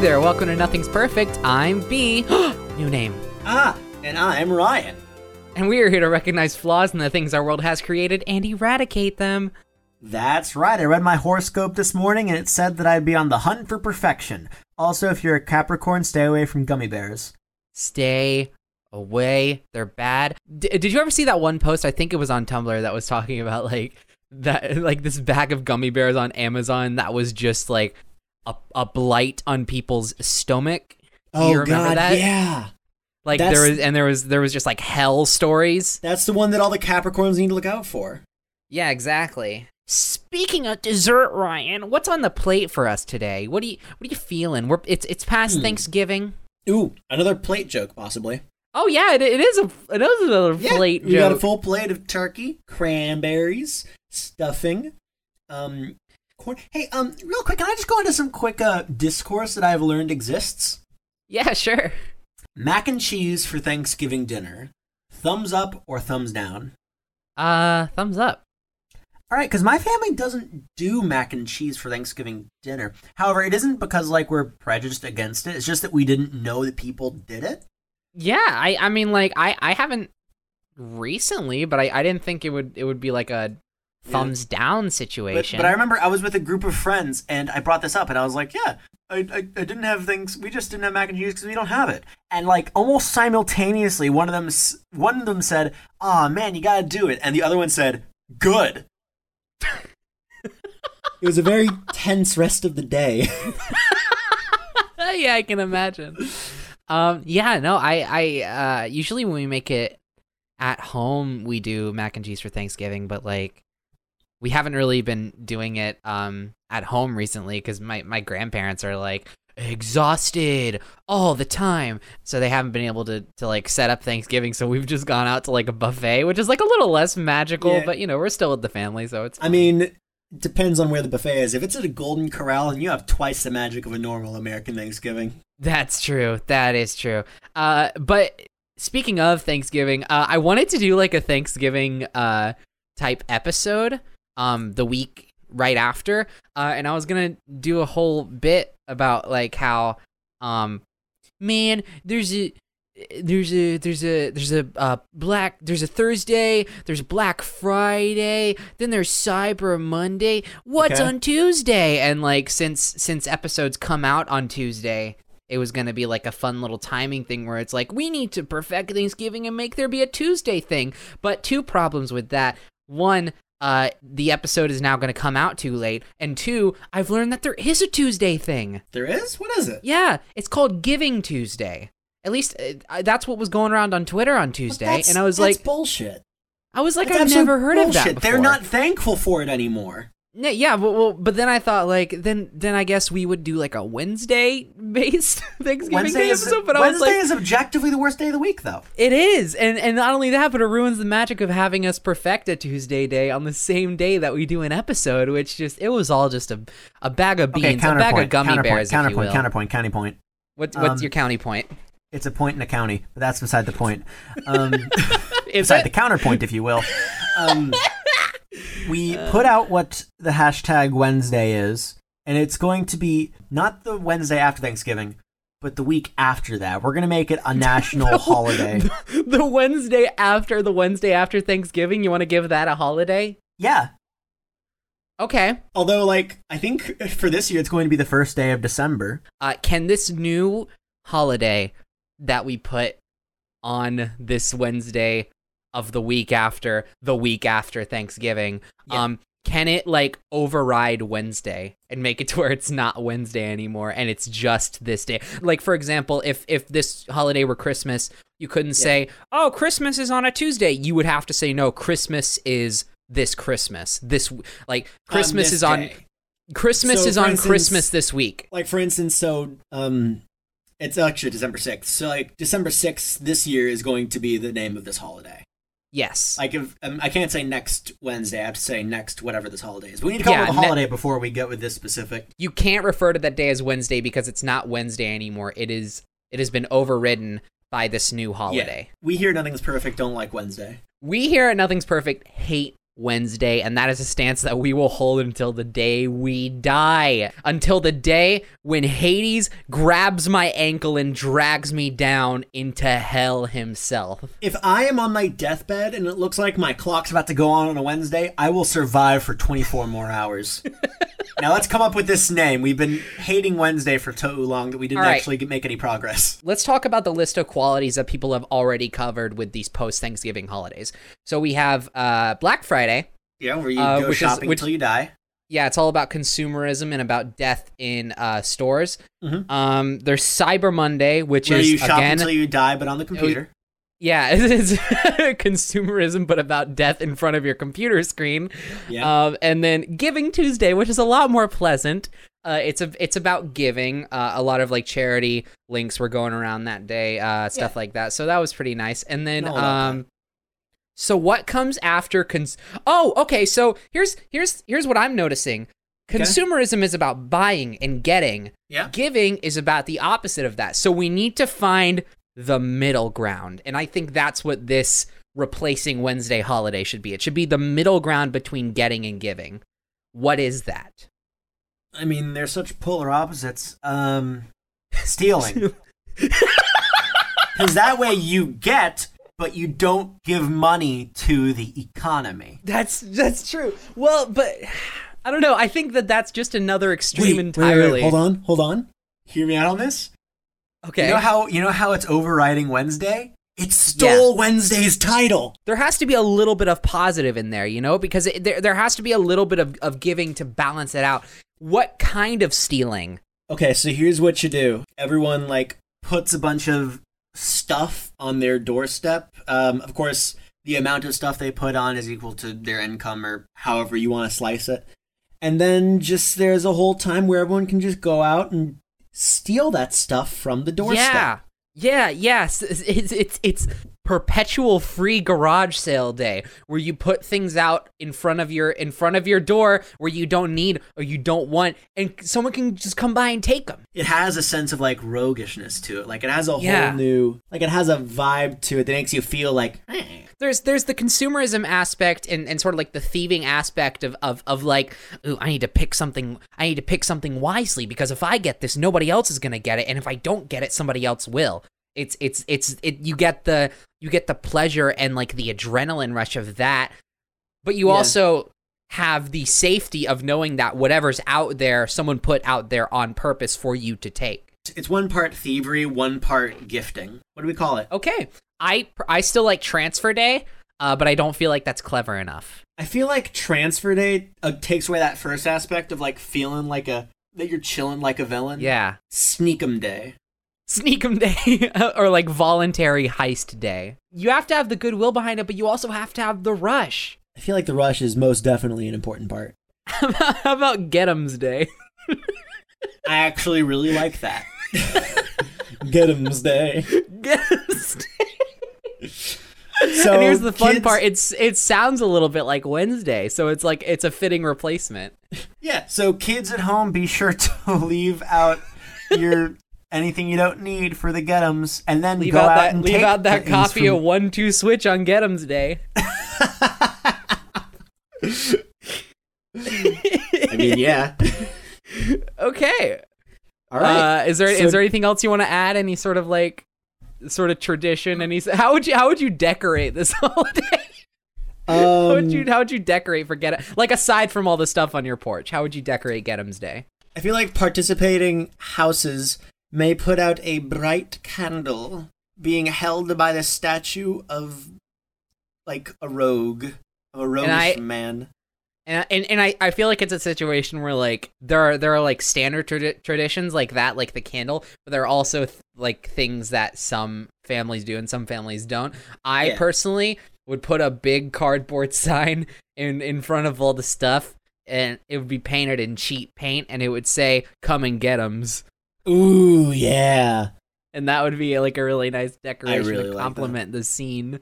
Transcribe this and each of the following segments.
there, welcome to Nothing's Perfect. I'm B. New name. Ah, and I'm Ryan. And we are here to recognize flaws in the things our world has created and eradicate them. That's right. I read my horoscope this morning and it said that I'd be on the hunt for perfection. Also, if you're a Capricorn, stay away from gummy bears. Stay away. They're bad. D- did you ever see that one post? I think it was on Tumblr that was talking about like that like this bag of gummy bears on Amazon that was just like a, a blight on people's stomach. Do you remember that? Oh, yeah. Like That's- there was and there was there was just like hell stories. That's the one that all the Capricorns need to look out for. Yeah, exactly. Speaking of dessert, Ryan, what's on the plate for us today? What do you what are you feeling? We're it's it's past Hmm. Thanksgiving. Ooh, another plate joke, possibly. Oh yeah, it, it is a it is another plate we got a joke. full plate of turkey, cranberries, stuffing, um, corn. Hey, um, real quick, can I just go into some quick uh discourse that I've learned exists? yeah, sure. Mac and cheese for Thanksgiving dinner. Thumbs up or thumbs down? Uh, thumbs up. All right, because my family doesn't do mac and cheese for Thanksgiving dinner. However, it isn't because like we're prejudiced against it. It's just that we didn't know that people did it. Yeah, I I mean like I I haven't recently, but I I didn't think it would it would be like a thumbs down situation. but I remember I was with a group of friends and I brought this up and I was like, "Yeah, I, I, I didn't have things. We just didn't have mac and cheese because we don't have it." And like almost simultaneously, one of them one of them said, "Ah, man, you gotta do it," and the other one said, "Good." it was a very tense rest of the day. yeah, I can imagine. Um, yeah, no, I, I, uh, usually when we make it at home, we do mac and cheese for Thanksgiving, but like, we haven't really been doing it, um, at home recently because my, my grandparents are like exhausted all the time. So they haven't been able to, to like set up Thanksgiving. So we've just gone out to like a buffet, which is like a little less magical, Yeah. but you know, we're still with the family. So it's, I mean, depends on where the buffet is. If it's at a Golden Corral, and you have twice the magic of a normal American Thanksgiving. That's true. That is true. Uh, but speaking of Thanksgiving, uh, I wanted to do like a Thanksgiving uh type episode um the week right after, uh, and I was gonna do a whole bit about like how um man there's a there's a there's a there's a uh, black there's a Thursday there's Black Friday then there's Cyber Monday. What's Okay. on Tuesday? And like since since episodes come out on Tuesday it was going to be like a fun little timing thing where it's like we need to perfect Thanksgiving and make there be a Tuesday thing. But two problems with that. One uh the episode is now going to come out too late and two I've learned that there is a Tuesday thing There is? What is it? yeah, it's called Giving Tuesday. At least uh, that's what was going around on Twitter on Tuesday, and I was that's like, bullshit. I was like, That's I've absolute never heard of that bullshit. before. They're not thankful for it anymore. Yeah, but well, but then I thought like, then then I guess we would do like a Wednesday based Thanksgiving Wednesday Day is episode. But I was Wednesday like, is objectively the worst day of the week, though. it is, and and not only that, but it ruins the magic of having us perfect a Tuesday day on the same day that we do an episode, which just it was all just a a bag of beans, Okay, a bag of gummy counterpoint. bears, if you counterpoint. will. Counterpoint. Counterpoint. What's what's Um, your county point? It's a point in a county, but that's beside the point. Um, beside it? the counterpoint, if you will. Um, we put out what the hashtag Wednesday is, and it's going to be not the Wednesday after Thanksgiving, but the week after that. We're going to make it a national holiday. the Wednesday after the Wednesday after Thanksgiving, you want to give that a holiday? Yeah. Okay. Although, like, I think for this year, it's going to be the first day of December. Uh, can this new holiday that we put on this Wednesday of the week after the week after Thanksgiving, Yeah. um, can it like override Wednesday and make it to where it's not Wednesday anymore and it's just this day? Like for example, if if this holiday were Christmas, you couldn't say, "Oh, Christmas is on a Tuesday." You would have to say, "No, Christmas is this Christmas. This like Christmas this is on day. Christmas So, is on instance- Christmas this week." like for instance so um it's actually december 6th so like december 6th this year is going to be the name of this holiday Yes. like if um, i can't say next wednesday i have to say next whatever this holiday is we need to come Yeah, up with a ne- holiday before we get with this specific you can't refer to that day as Wednesday because it's not Wednesday anymore. It is it has been overridden by this new holiday. we here nothing's perfect don't like wednesday We here at Nothing's Perfect hate Wednesday, and that is a stance that we will hold until the day we die. Until the day when Hades grabs my ankle and drags me down into hell himself. If I am on my deathbed and it looks like my clock's about to go on on a Wednesday, I will survive for 24 more hours. now let's come up with this name. We've been hating Wednesday for too long that we didn't right. actually make any progress. Let's talk about the list of qualities that people have already covered with these post Thanksgiving holidays. So we have uh, Black Friday. Yeah, where you Uh, go which is- shopping which- until you die. Yeah, it's all about consumerism and about death in uh, stores. Mhm. Um, there's Cyber Monday, which Where is you shop again, until you die, but on the computer. yeah, it's consumerism, but about death in front of your computer screen. Yeah. Um, and then Giving Tuesday, which is a lot more pleasant. Uh, it's a it's about giving. Uh, a lot of like charity links were going around that day, uh, stuff like that. So that was pretty nice. And then about um, so what comes after cons? Oh, okay. So here's here's here's what I'm noticing. Consumerism is about buying and getting. yeah. Giving is about the opposite of that. So we need to find the middle ground. And I think that's what this replacing Wednesday holiday should be. It should be the middle ground between getting and giving. What is that? I mean, they're such polar opposites. Um, stealing. Because that way you get, but you don't give money to the economy. That's that's true. Well, but I don't know. I think that that's just another extreme entirely. Hold on, hold on. Hear me out on this. Okay. You know how you know how it's overriding Wednesday? It stole Wednesday's title. there has to be a little bit of positive in there, you know, because it, there there has to be a little bit of, of giving to balance it out. What kind of stealing? Okay, so here's what you do. Everyone like puts a bunch of stuff on their doorstep. Um, of course, the amount of stuff they put on is equal to their income or however you want to slice it. And then just there's a whole time where everyone can just go out and steal that stuff from the doorstep. Yeah. Yeah, yes. It's, it's it's it's perpetual free garage sale day where you put things out in front of your in front of your door where you don't need or you don't want and someone can just come by and take them. It has a sense of like roguishness to it. Like it has a Yeah. whole new like it has a vibe to it that makes you feel like eh. There's there's the consumerism aspect and, and sort of like the thieving aspect of, of of like, ooh, I need to pick something I need to pick something wisely because if I get this, nobody else is gonna get it, and if I don't get it, somebody else will. It's it's it's it you get the you get the pleasure and like the adrenaline rush of that, but you Yeah. also have the safety of knowing that whatever's out there, someone put out there on purpose for you to take. it's one part thievery, one part gifting. What do we call it? Okay. I I still like transfer day, uh, but I don't feel like that's clever enough. I feel like transfer day uh, takes away that first aspect of like feeling like a that you're chilling like a villain. Yeah. Sneak 'em day or like voluntary heist day. You have to have the goodwill behind it, but you also have to have the rush. I feel like the rush is most definitely an important part. How about get 'em's day? I actually really like that. Get'em's day. Get 'em's day. So and here's the fun kids- part: it's it sounds a little bit like Wednesday, so it's like it's a fitting replacement. Yeah. So kids at home, be sure to leave out your anything you don't need for the Get'ems, and then Leave go out out that and leave take out that copy from- of one two switch on Get 'em's day. I mean, yeah. okay. All right. Uh, is there is So- there anything else you want to add? Any sort of like sort of tradition? Any how would you how would you decorate this holiday? how would Um, you how would you decorate for Get like aside from all the stuff on your porch? How would you decorate Get 'em's Day? I feel like participating houses may put out a bright candle being held by the statue of like a rogue, of a roguish I- man. And and, and I, I feel like it's a situation where like there are there are like standard tradi- traditions like that like the candle, but there are also th- like things that some families do and some families don't. I Yeah. personally would put a big cardboard sign in in front of all the stuff and it would be painted in cheap paint and it would say come and get 'ems Ooh, yeah. and that would be like a really nice decoration really to like that. complement the scene.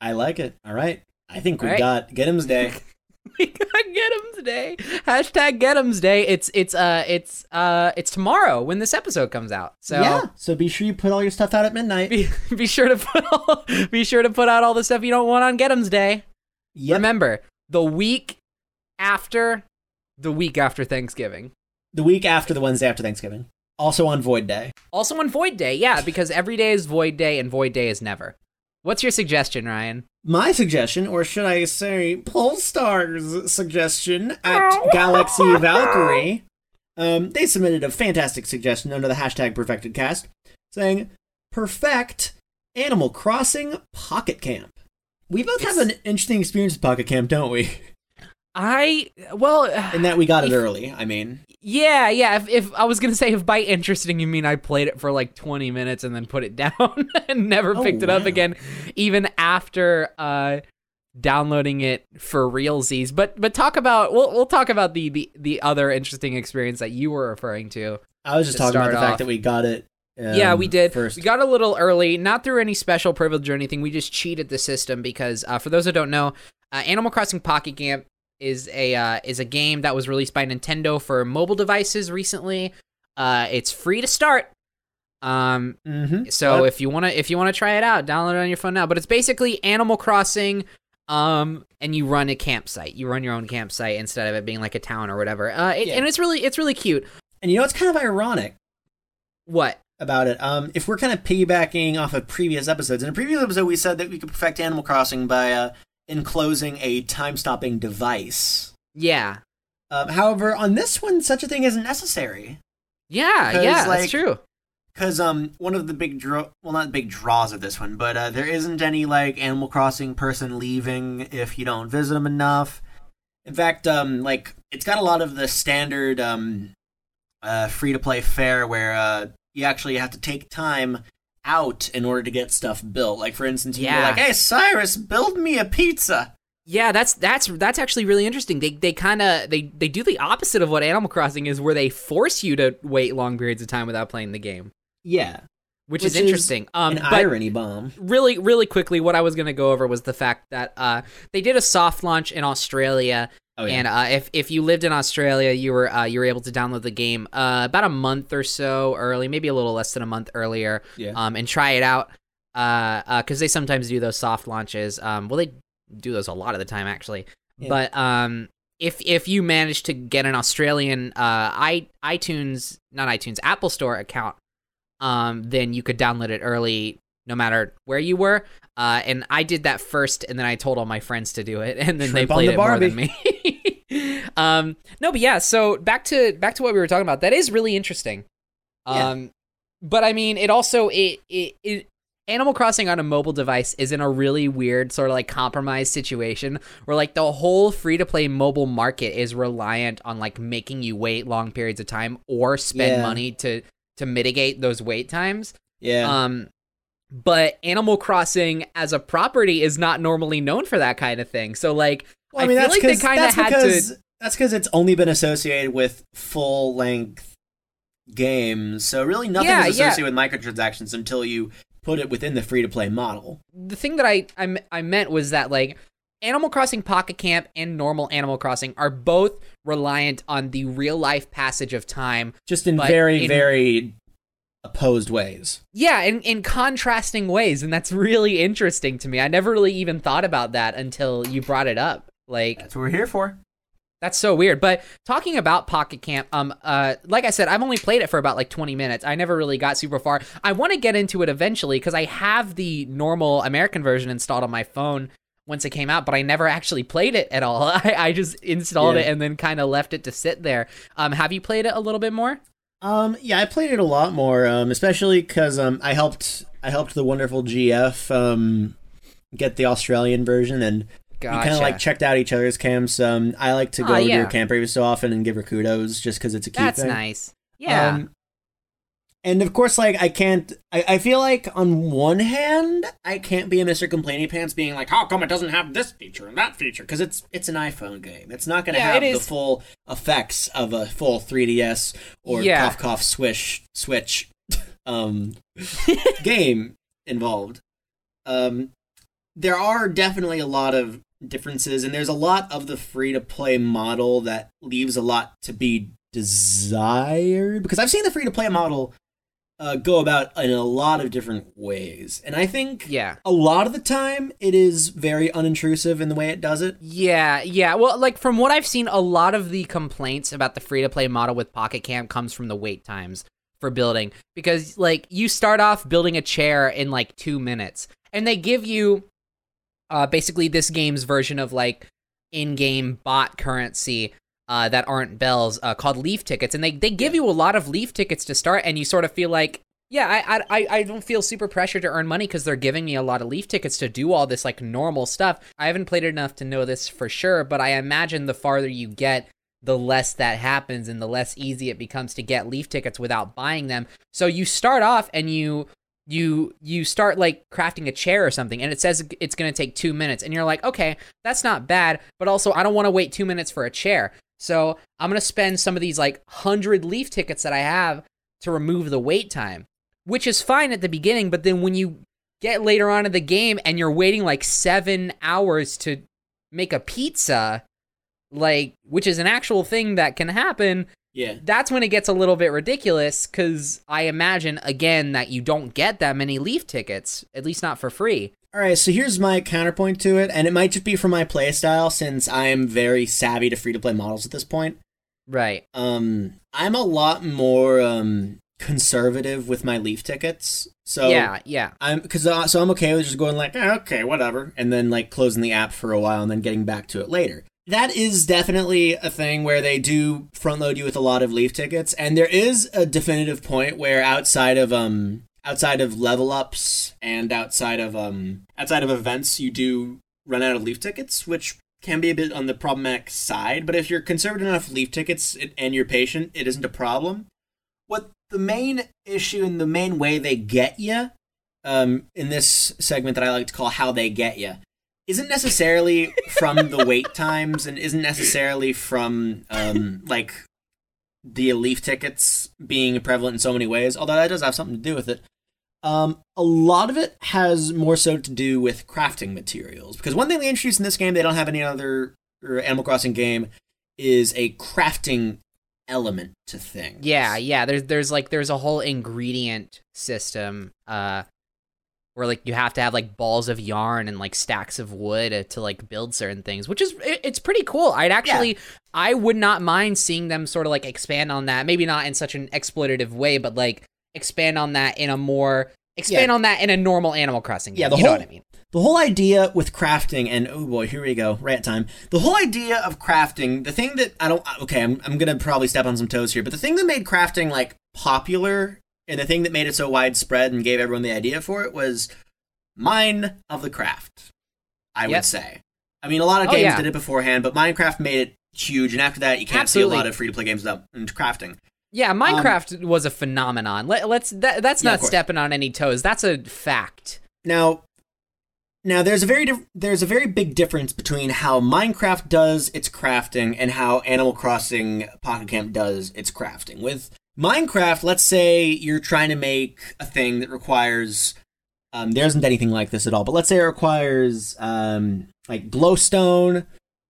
I like it. All right. I think we right. got Get'em's Day. we got get 'em's day hashtag get 'em's day it's it's uh it's uh it's tomorrow when this episode comes out so yeah. So be sure you put all your stuff out at midnight. be, be sure to put all, be sure to put out all the stuff you don't want on get 'em's day Yep. remember the week after the week after Thanksgiving. The week after the Wednesday after Thanksgiving. Also on Void Day. Also on Void Day, yeah, because every day is Void Day and Void Day is never. What's your suggestion, Ryan? My suggestion, or should I say Polestar's suggestion at Galaxy Valkyrie, um, they submitted a fantastic suggestion under the hashtag PerfectedCast, saying, perfect Animal Crossing Pocket Camp. We both have an interesting experience with Pocket Camp, don't we? I well, In that we got it early, I mean. yeah, yeah. If, if I was gonna say if by interesting you mean I played it for like 20 minutes and then put it down and never Oh, picked it up again, even after uh downloading it for realsies. But but talk about we'll we'll talk about the the the other interesting experience that you were referring to. I was just talking about the fact that we got it. um, yeah, we did. First. We got a little early, not through any special privilege or anything. We just cheated the system because, uh, for those who don't know, uh, Animal Crossing Pocket Camp is a uh, is a game that was released by Nintendo for mobile devices recently. Uh, it's free to start. Um, Mhm. so But- if you wanna if you wanna try it out, download it on your phone now. But it's basically Animal Crossing. Um, and you run a campsite. You run your own campsite instead of it being like a town or whatever. Uh, it, Yeah. and it's really it's really cute. and you know it's kind of ironic? What? about it. Um, if we're kind of piggybacking off of previous episodes, in a previous episode, we said that we could perfect Animal Crossing by uh, enclosing a time-stopping device. Yeah. Um, however, on this one, such a thing isn't necessary Yeah, yeah, like, that's true. because um, one of the big draw, well, not big draws of this one, but uh, there isn't any like Animal Crossing person leaving if you don't visit them enough. In fact, um, like it's got a lot of the standard um, uh, free-to-play fare where uh, you actually have to take time out in order to get stuff built. Like for instance, you Yeah. like, "Hey Cyrus, build me a pizza." Yeah, that's that's that's actually really interesting. They they kind of they they do the opposite of what Animal Crossing is, where they force you to wait long periods of time without playing the game, Yeah, which, Which is is interesting. um, an irony bomb. really really quickly, what I was gonna go over was the fact that uh they did a soft launch in Australia, Oh yeah, and uh, if if you lived in Australia, you were uh, you were able to download the game uh about a month or so early, maybe a little less than a month earlier, yeah. um, and try it out. Uh, uh, because they sometimes do those soft launches. Um, well, they do those a lot of the time actually. Yeah. But um, if if you manage to get an Australian uh i iTunes not iTunes Apple Store account, um, then you could download it early, no matter where you were. Uh, and I did that first, and then I told all my friends to do it, and then they played the it more than me. um, no, but yeah. So back to back to what we were talking about. That is really interesting. Yeah. Um, but I mean, it also it, it it Animal Crossing on a mobile device is in a really weird sort of like compromised situation where like the whole free to play mobile market is reliant on like making you wait long periods of time or spend Yeah. money to to mitigate those wait times. yeah. Um but Animal Crossing as a property is not normally known for that kind of thing. So like Well, I feel like they kinda that's had to- because, That's because it's only been associated with full length games, so really nothing Yeah, is yeah. associated with microtransactions until you put it within the free to play model. the thing that I, I I meant was that like Animal Crossing Pocket Camp and normal Animal Crossing are both reliant on the real life passage of time. Just in very, in- very opposed ways. Yeah, in, in contrasting ways, and that's really interesting to me. I never really even thought about that until you brought it up. Like That's what we're here for. That's so weird. But talking about Pocket Camp, um, uh, like I said, I've only played it for about like 20 minutes. I never really got super far. I want to get into it eventually because I have the normal American version installed on my phone once it came out, but I never actually played it at all. I, I just installed Yeah. it and then kind of left it to sit there. Um, have you played it a little bit more? Um, yeah, I played it a lot more, um, especially because um, I helped I helped the wonderful GF um, get the Australian version, and Gotcha. we kind of like checked out each other's camps. Um, I like to go to yeah. her camp every so often and give her kudos, just because it's a cute That's thing. nice. Yeah. Um, and of course, like I can't. I, I feel like on one hand, I can't be a Mister Complainy Pants, being like, "How come it doesn't have this feature and that feature?" Because it's it's an iPhone game. It's not going to Yeah, have the full effects of a full 3DS or Yeah. cough cough swish switch um, game involved. Um, there are definitely a lot of differences, and there's a lot of the free to play model that leaves a lot to be desired. Because I've seen the free to play model uh, go about in a lot of different ways. And I think Yeah. a lot of the time it is very unintrusive in the way it does it. Yeah, yeah. Well, like from what I've seen, a lot of the complaints about the free to play model with Pocket Camp comes from the wait times for building because like you start off building a chair in like 2 minutes and they give you uh basically this game's version of like in-game bot currency uh, that aren't bells uh, called leaf tickets and they, they give you a lot of leaf tickets to start and you sort of feel like yeah I, I I- don't feel super pressured to earn money because they're giving me a lot of leaf tickets to do all this like normal stuff. I haven't played it enough to know this for sure but i imagine the farther you get the less that happens and the less easy it becomes to get leaf tickets without buying them. So you start off and you you you start like crafting a chair or something and it says it's going to take 2 minutes and you're like okay that's not bad but also I don't want to wait 2 minutes for a chair so I'm going to spend some of these like 100 leaf tickets that I have to remove the wait time which is fine at the beginning but then when you get later on in the game and you're waiting like 7 hours to make a pizza like which is an actual thing that can happen Yeah. that's when it gets a little bit ridiculous because I imagine again that you don't get that many leaf tickets, at least not for free. All right, so here's my counterpoint to it, and it might just be from my playstyle since I am very savvy to free to play models at this point. Right. Um, I'm a lot more um conservative with my leaf tickets. So yeah, yeah. I'm because uh, so I'm okay with just going like "Eh, okay whatever, and then like closing the app for a while and then getting back to it later. That is definitely a thing where they do front load you with a lot of leaf tickets, and there is a definitive point where outside of um outside of level ups and outside of um outside of events, you do run out of leaf tickets, which can be a bit on the problematic side. But if you're conservative enough leaf tickets and you're patient, it isn't a problem. What the main issue and the main way they get you um, in this segment that I like to call "How They Get You" isn't necessarily from the wait times and isn't necessarily from um, like the leaf tickets being prevalent in so many ways. Although that does have something to do with it. Um, a lot of it has more so to do with crafting materials because one thing they introduced in this game they don't have any other Animal Crossing game is a crafting element to things. Yeah, yeah. There's there's like there's a whole ingredient system uh where like you have to have like balls of yarn and like stacks of wood to, like build certain things, which is it, it's pretty cool. I'd actually I would not mind seeing them sort of like expand on that. Maybe not in such an exploitative way, but like expand on that in a more expand Yeah. on that in a normal Animal Crossing game. Yeah, the you know whole- what I mean. The whole idea with crafting, and oh boy, here we go, rant time. The whole idea of crafting, the thing that I don't, okay, I'm, I'm gonna probably step on some toes here, but the thing that made crafting like popular and the thing that made it so widespread and gave everyone the idea for it was mine of the craft. I Yep. would say. I mean, a lot of Oh, games yeah. did it beforehand, but Minecraft made it huge, and after that, you can't see a lot of free to play games without crafting. Yeah, Minecraft was a phenomenon. Let, let's that, that's Um, Yeah, not stepping on any toes. That's a fact. Now, now there's a very diff- there's a very big difference between how Minecraft does its crafting and how Animal Crossing Pocket Camp does its crafting. With Minecraft, let's say you're trying to make a thing that requires um, there isn't anything like this at all, but let's say it requires um, like glowstone,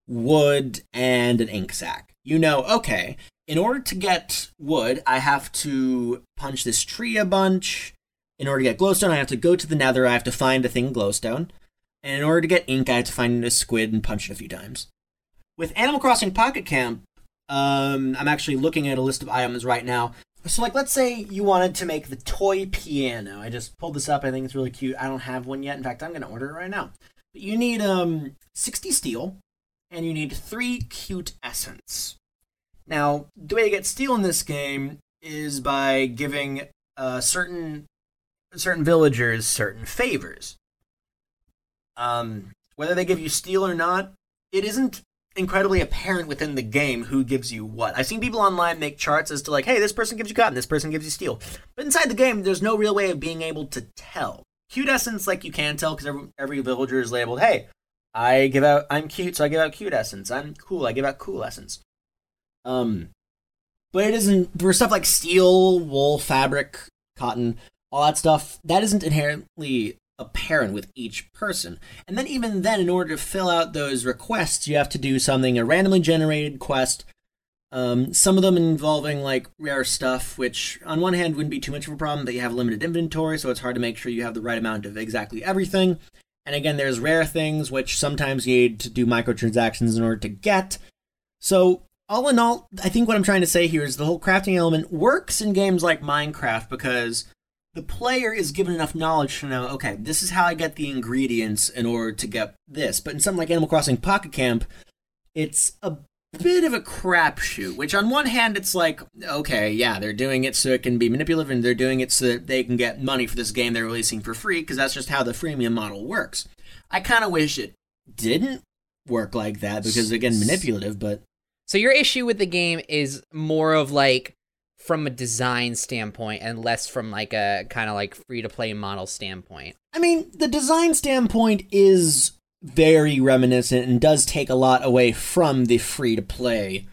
wood, and an ink sac. You know, okay, in order to get wood, I have to punch this tree a bunch. In order to get glowstone, I have to go to the nether, I have to find a thing glowstone. And in order to get ink, I have to find a squid and punch it a few times. With Animal Crossing Pocket Camp, um, I'm actually looking at a list of items right now. So, like, let's say you wanted to make the toy piano. I just pulled this up. I think it's really cute. I don't have one yet. In fact, I'm going to order it right now. But you need um 60 steel, and you need three cute essence. Now, the way to get steel in this game is by giving uh, certain certain villagers certain favors. Um, whether they give you steel or not, it isn't incredibly apparent within the game who gives you what. I've seen people online make charts as to like, hey, this person gives you cotton, this person gives you steel. But inside the game, there's no real way of being able to tell. Cute essence, like you can tell because every, every villager is labeled, hey, I give out, I'm cute, so I give out cute essence. I'm cool, I give out cool essence. Um, but it isn't for stuff like steel, wool, fabric, cotton, all that stuff. That isn't inherently apparent with each person. And then even then, in order to fill out those requests, you have to do something a randomly generated quest Um, some of them involving like rare stuff, which on one hand wouldn't be too much of a problem, but you have limited inventory, so it's hard to make sure you have the right amount of exactly everything. And again, there's rare things which sometimes you need to do microtransactions in order to get. So all in all, I think what I'm trying to say here is the whole crafting element works in games like Minecraft because the player is given enough knowledge to know, okay, this is how I get the ingredients in order to get this. But in something like Animal Crossing Pocket Camp, it's a bit of a crapshoot. Which, on one hand, it's like, okay, yeah, they're doing it so it can be manipulative, and they're doing it so that they can get money for this game they're releasing for free, because that's just how the freemium model works. I kind of wish it didn't work like that, because again, manipulative, but. So your issue with the game is more of like from a design standpoint and less from like a kind of like free to play model standpoint. I mean, the design standpoint is very reminiscent and does take a lot away from the free to play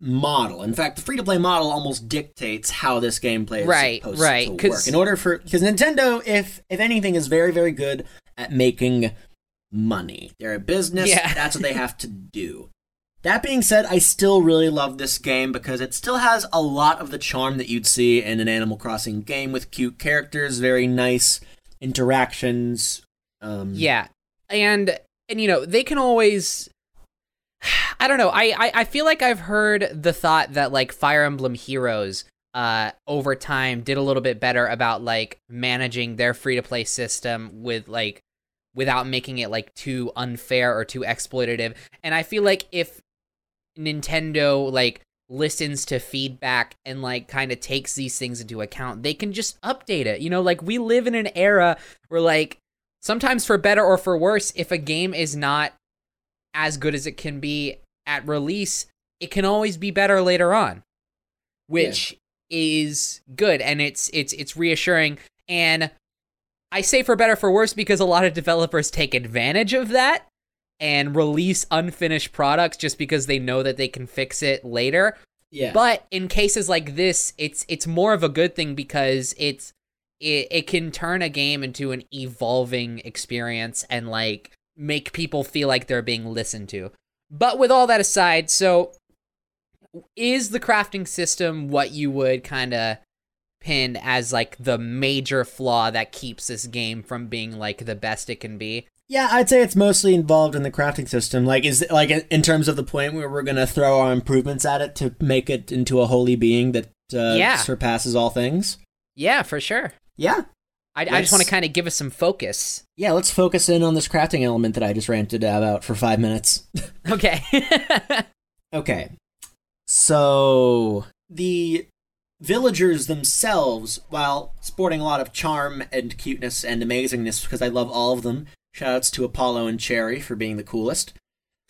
model. In fact, the free to play model almost dictates how this gameplay is right, supposed right, to work. In order for because Nintendo, if if anything, is very very good at making money. They're a business. Yeah. That's what they have to do. That being said, I still really love this game because it still has a lot of the charm that you'd see in an Animal Crossing game with cute characters, very nice interactions. Um, Yeah, and and you know they can always. I don't know. I, I I feel like I've heard the thought that like Fire Emblem Heroes uh over time did a little bit better about like managing their free to play system with like without making it like too unfair or too exploitative. And I feel like if Nintendo like listens to feedback and like kind of takes these things into account, they can just update it. You know, like we live in an era where like sometimes for better or for worse, if a game is not as good as it can be at release, it can always be better later on. Which is good and it's it's it's reassuring and I say for better for worse because a lot of developers take advantage of that and release unfinished products just because they know that they can fix it later. yeah. But in cases like this, it's it's more of a good thing because it's it, it can turn a game into an evolving experience and like make people feel like they're being listened to. But with all that aside, so is the crafting system what you would kind of pin as like the major flaw that keeps this game from being like the best it can be? Yeah, I'd say it's mostly involved in the crafting system. Like, is like in terms of the point where we're gonna throw our improvements at it to make it into a holy being that uh, Yeah. surpasses all things. Yeah, for sure. Yeah, I, I just want to kind of give us some focus. yeah. Let's focus in on this crafting element that I just ranted about for five minutes. Okay. Okay. So the villagers themselves, while sporting a lot of charm and cuteness and amazingness, because I love all of them, shoutouts to Apollo and Cherry for being the coolest.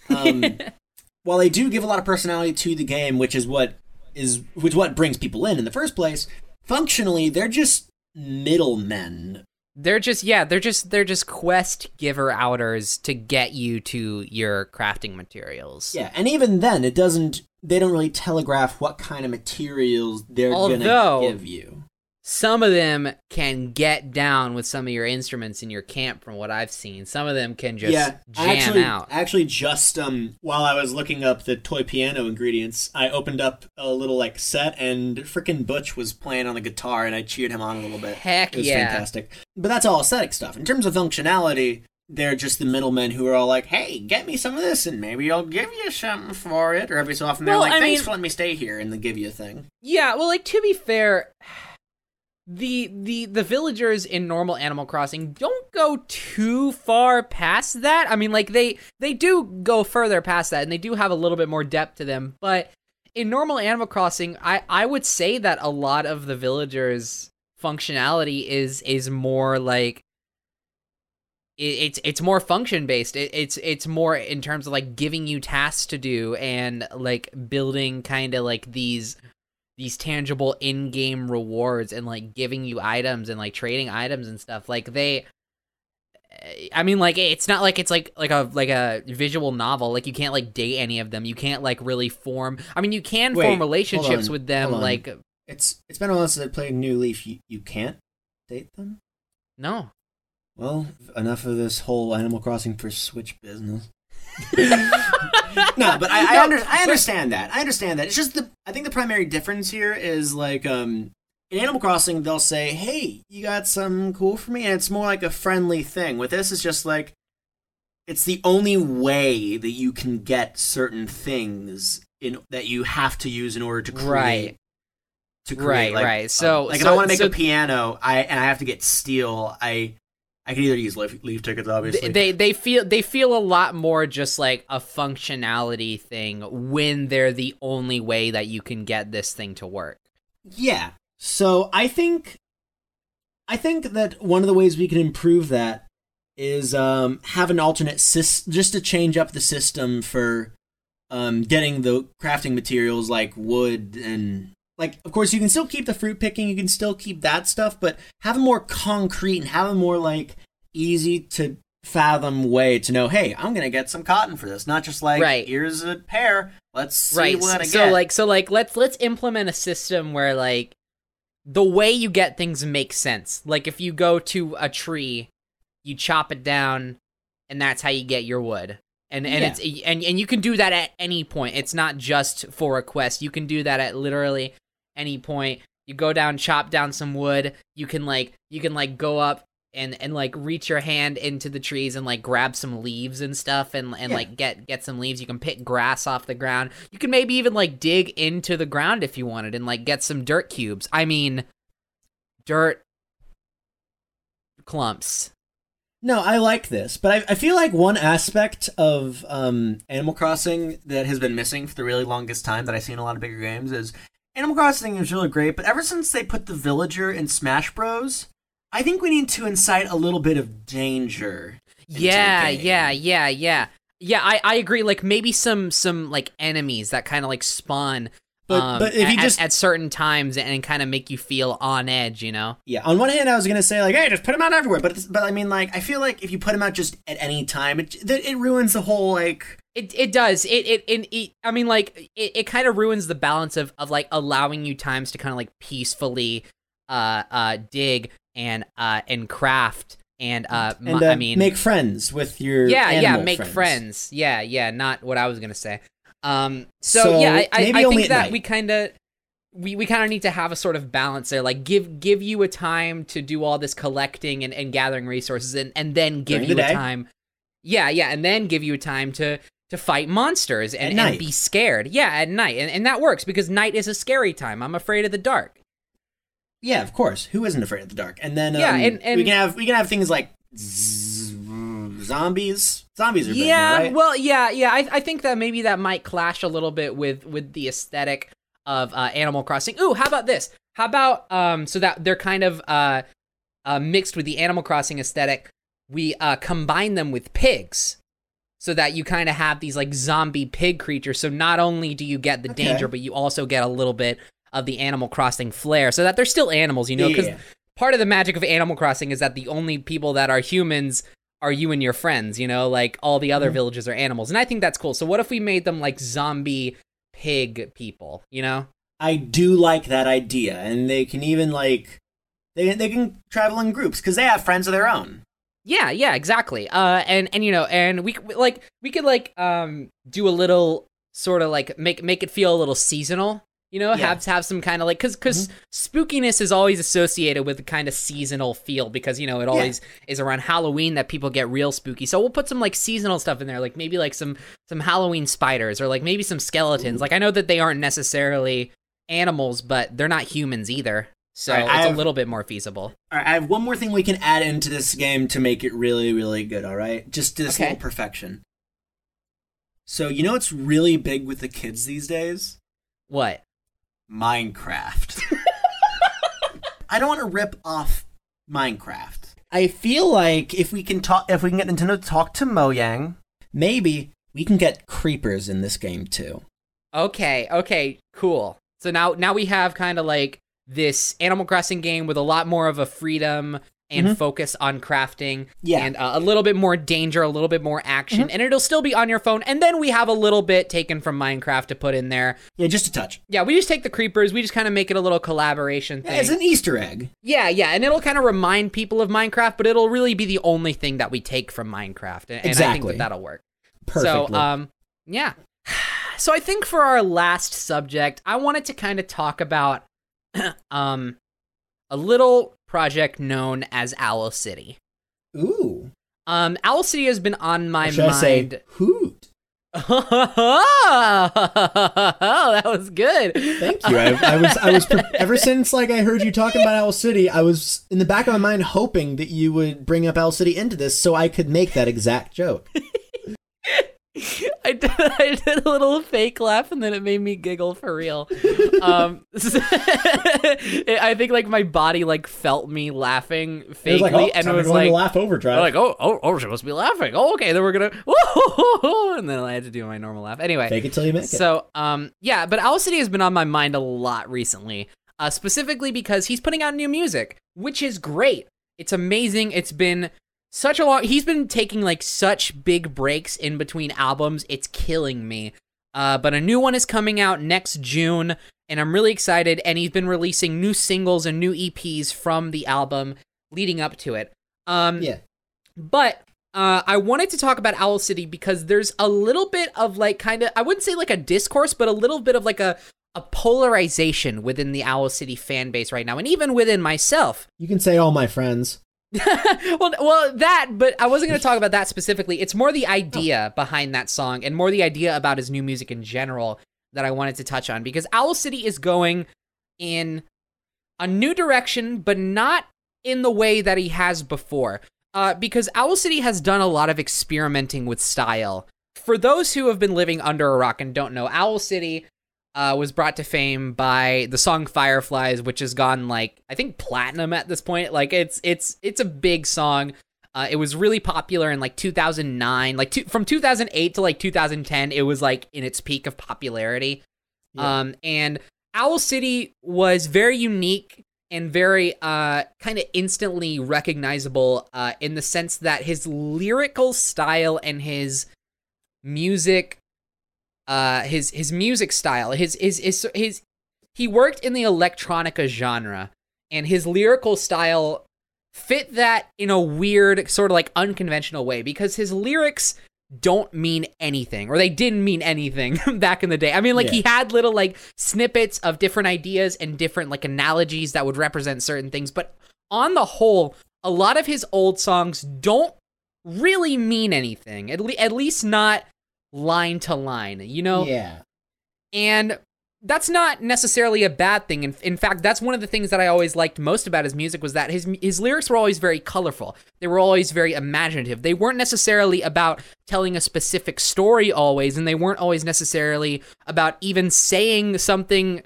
Um, while they do give a lot of personality to the game, which is what is which what brings people in in the first place, functionally they're just middlemen. They're just yeah, they're just they're just quest giver outers to get you to your crafting materials. Yeah, and even then, it doesn't. They don't really telegraph what kind of materials they're Although- gonna give you. Some of them can get down with some of your instruments in your camp from what I've seen. Some of them can just yeah, jam actually, out. actually, just um, while I was looking up the toy piano ingredients, I opened up a little like set, and frickin' Butch was playing on the guitar, and I cheered him on a little bit. Heck It was yeah. fantastic. But that's all aesthetic stuff. In terms of functionality, they're just the middlemen who are all like, "Hey, get me some of this, and maybe I'll give you something for it." Or every so often they're Well, like, I "Thanks mean- for letting me stay here," and they give you a thing. Yeah, well like to be fair, the the the villagers in normal Animal Crossing don't go too far past that. I mean like they they do go further past that and they do have a little bit more depth to them, but in normal Animal Crossing, I I would say that a lot of the villagers functionality is is more like it, it's it's more function based. It, it's it's more in terms of like giving you tasks to do and like building kind of like these these tangible in-game rewards and like giving you items and like trading items and stuff. Like they I mean like it's not like it's like like a like a visual novel. Like you can't like date any of them. You can't like really form I mean you can Wait, form relationships on, with them like It's it's been a while since I played New Leaf. You you can't date them. no. Well, enough of this whole Animal Crossing for Switch business. no, but I, I, under, I understand that. I understand that. It's just the I think the primary difference here is like um in Animal Crossing they'll say, "Hey, you got some cool for me," and it's more like a friendly thing. With this, it's just like it's the only way that you can get certain things in that you have to use in order to create. Right. To create, Right, like, right. um, So- like so- if I want to make so- a piano, I and I have to get steel. I I can either use leave, leaf tickets, obviously. they they feel they feel a lot more just like a functionality thing when they're the only way that you can get this thing to work. Yeah. So I think I think that one of the ways we can improve that is um, have an alternate sys- just to change up the system for um, getting the crafting materials like wood and like of course you can still keep the fruit picking you can still keep that stuff but have a more concrete and have a more like easy to fathom way to know hey i'm gonna get some cotton for this not just like Right. here's a pear let's see right. what i so get like so like let's let's implement a system where like the way you get things makes sense. Like if you go to a tree, you chop it down and that's how you get your wood. And and Yeah. it's and and you can do that at any point. It's not just for a quest. You can do that at literally any point. You go down, chop down some wood. You can like you can like go up and and like reach your hand into the trees and like grab some leaves and stuff and and Yeah. like get get some leaves. You can pick grass off the ground. You can maybe even like dig into the ground if you wanted and like get some dirt cubes. I mean, dirt clumps. No, I like this, but I, I feel like one aspect of um, Animal Crossing that has been missing for the really longest time that I see in a lot of bigger games is Animal Crossing is really great, but ever since they put the villager in Smash Bros, I think we need to incite a little bit of danger. Yeah, yeah, yeah, yeah. Yeah, I, I agree. Like maybe some some like enemies that kind of like spawn, But- um, but if at, you at- just- at, certain times and kind of make you feel on edge, you know? Yeah, on one hand, I was gonna say like, hey, just put them out everywhere, but it's, but I mean, like, I feel like if you put them out just at any time, it it ruins the whole like. It it does. It it, it, it I mean like it, it kind of ruins the balance of of like allowing you times to kind of like peacefully uh uh dig and uh and craft and uh And uh, I mean make friends with your yeah yeah make friends. friends. yeah yeah not what i was gonna say um so, So, yeah i, I, I think at that night. we kind of we, we kind of need to have a sort of balance there like give give you a time to do all this collecting and, and gathering resources and, and then give During you the a time yeah yeah and then give you a time to to fight monsters and, and be scared. Yeah at night. And, and that works because night is a scary time. I'm afraid of the dark. Yeah, of course. Who isn't afraid of the dark? And then um, Yeah, and- and- we can have we can have things like z- zombies. Zombies are big, yeah right? well yeah yeah. I, I think that maybe that might clash a little bit with with the aesthetic of uh, animal crossing. Ooh how about this? How about um so that they're kind of uh, uh mixed with the animal crossing aesthetic we uh combine them with pigs so that you kind of have these like zombie pig creatures so not only do you get the Okay. danger but you also get a little bit of the animal crossing flair so that they're still animals you know because Yeah. part of the magic of Animal Crossing is that the only people that are humans are you and your friends, you know, like all the other Mhm. villages are animals. And I think that's cool. So what if we made them like zombie pig people, you know? I do like that idea, and they can even like they they can travel in groups because they have friends of their own. Yeah, yeah, exactly. Uh and and you know, and we like we could like um do a little sort of like make make it feel a little seasonal. You know, Yeah. Mm-hmm. have have some kind of like cuz cuz spookiness is always associated with a kind of seasonal feel because you know, it always is around Halloween that people get real spooky. So we'll put some like seasonal stuff in there, like maybe like some some Halloween spiders or like maybe some skeletons. Like I know that they aren't necessarily animals, but they're not humans either. So Alright, I it's a little bit more feasible. All right, I have one more thing we can add into this game to make it really, really good. All right, just this Okay. little perfection. So you know what's really big with the kids these days? What? Minecraft. I don't want to rip off Minecraft. I feel like if we can talk, if we can get Nintendo to talk to Mojang, maybe we can get creepers in this game too. Okay, okay, cool. So now now we have kind of like this Animal Crossing game with a lot more of a freedom and Mhm. focus on crafting Yeah. Mm-hmm. and uh, a little bit more danger, a little bit more action, and it'll still be on your phone. And then we have a little bit taken from Minecraft to put in there. Yeah, just a touch. Yeah, we just take the creepers, we just kind of make it a little collaboration Yeah, thing. it's an Easter egg. yeah, yeah, and it'll kind of remind people of Minecraft, but it'll really be the only thing that we take from Minecraft, and, and I think Exactly. that that'll work. Perfectly. So, um, Yeah. So I think for our last subject, I wanted to kind of talk about um a little project known as Owl City. Ooh. Um Owl City has been on my should I say mind. hoot? oh, that was good. Thank you. I, I was I was pre- ever since like I heard you talking about Owl City, I was in the back of my mind hoping that you would bring up Owl City into this so I could make that exact joke. I did, I did a little fake laugh and then it made me giggle for real. Um, I think like my body like felt me laughing fakely It was like, oh, and it was to like, laugh overdrive. like oh oh oh she must be laughing. Oh okay, then we're gonna whoa, and then I had to do my normal laugh. Anyway, Fake it till you make it. so, um, yeah, but Owl City has been on my mind a lot recently, uh, specifically because he's putting out new music, which is great. It's amazing. It's been such a long. He's been taking like such big breaks in between albums. It's killing me. Uh, but a new one is coming out next June, and I'm really excited. And he's been releasing new singles and new EPs from the album leading up to it. Um, yeah. but uh, I wanted to talk about Owl City because there's a little bit of like kind of I wouldn't say like a discourse, but a little bit of like a a polarization within the Owl City fan base right now, and even within myself. You can say all my friends. well, well, that, but I wasn't going to talk about that specifically. It's more the idea behind that song, and more the idea about his new music in general that I wanted to touch on because Owl City is going in a new direction, but not in the way that he has before. Uh, because Owl City has done a lot of experimenting with style. For those who have been living under a rock and don't know, Owl City uh, was brought to fame by the song Fireflies, which has gone like I think platinum at this point. Like it's it's it's a big song. Uh, it was really popular in like 2009, like two, from 2008 to like 2010. It was like in its peak of popularity. Yeah. Um, and Owl City was very unique and very uh, kind of instantly recognizable uh, in the sense that his lyrical style and his music uh his his music style his his his, his he worked in the electronica genre and his lyrical style fit that in a weird sort of like unconventional way because his lyrics don't mean anything or they didn't mean anything back in the day. I mean like Yeah. he had little like snippets of different ideas and different like analogies that would represent certain things but on the whole a lot of his old songs don't really mean anything at, le- at least not line to line you know Yeah. and that's not necessarily a bad thing. In, in fact, that's one of the things that I always liked most about his music was that his his lyrics were always very colorful. They were always very imaginative. They weren't necessarily about telling a specific story always, and they weren't always necessarily about even saying something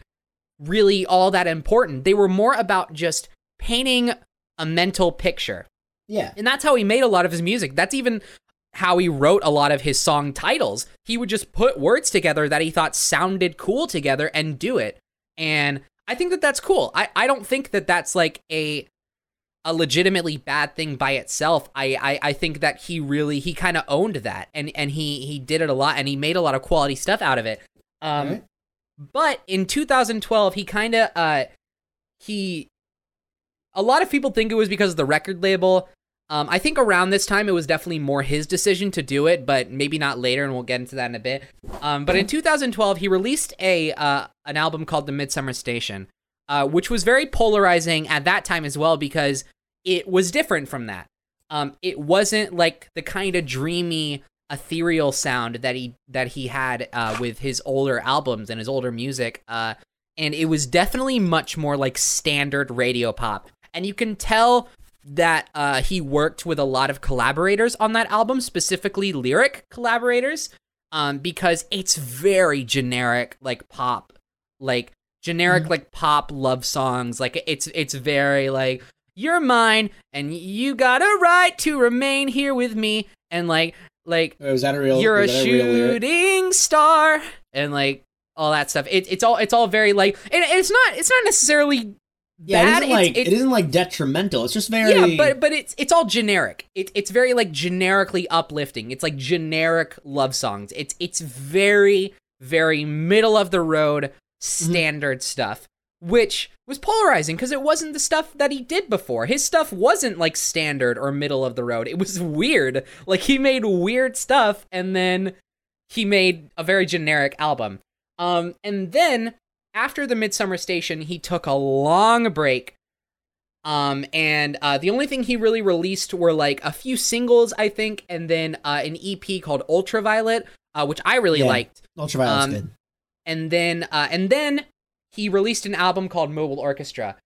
really all that important. They were more about just painting a mental picture. Yeah. And that's how he made a lot of his music. That's even how he wrote a lot of his song titles. He would just put words together that he thought sounded cool together and do it. And I think that that's cool. I, I don't think that that's like a a legitimately bad thing by itself. I I, I think that he really he kind of owned that and and he he did it a lot and he made a lot of quality stuff out of it. Um but in 2012 he kind of uh he a lot of people think it was because of the record label um, I think around this time it was definitely more his decision to do it, but maybe not later, and we'll get into that in a bit. Um, but in 2012, he released a uh, an album called The Midsummer Station, uh, which was very polarizing at that time as well because it was different from that. Um, it wasn't like the kind of dreamy, ethereal sound that he that he had uh, with his older albums and his older music. Uh, and it was definitely much more like standard radio pop. And you can tell that uh, he worked with a lot of collaborators on that album, specifically lyric collaborators, um, because it's very generic, like pop, like generic, like pop love songs. Like it's it's very like you're mine and you got a right to remain here with me, and like like was that a real? you're a was that real lyric? shooting star and like all that stuff. It, it's all it's all very like and it's not it's not necessarily Yeah, bad. it isn't like it's, it isn't like detrimental. It's just very. yeah, but but it's it's all generic. It, it's very like generically uplifting. It's like generic love songs. It's it's very very middle of the road standard stuff, which was polarizing because it wasn't the stuff that he did before. His stuff wasn't like standard or middle of the road. It was weird. Like he made weird stuff and then he made a very generic album. Um, and then after the Midsummer Station, he took a long break. Um, and uh, the only thing he really released were like a few singles, I think, and then uh, an EP called Ultraviolet, uh, which I really Yeah. liked. Ultraviolet's Um, good. and then uh, and then he released an album called Mobile Orchestra,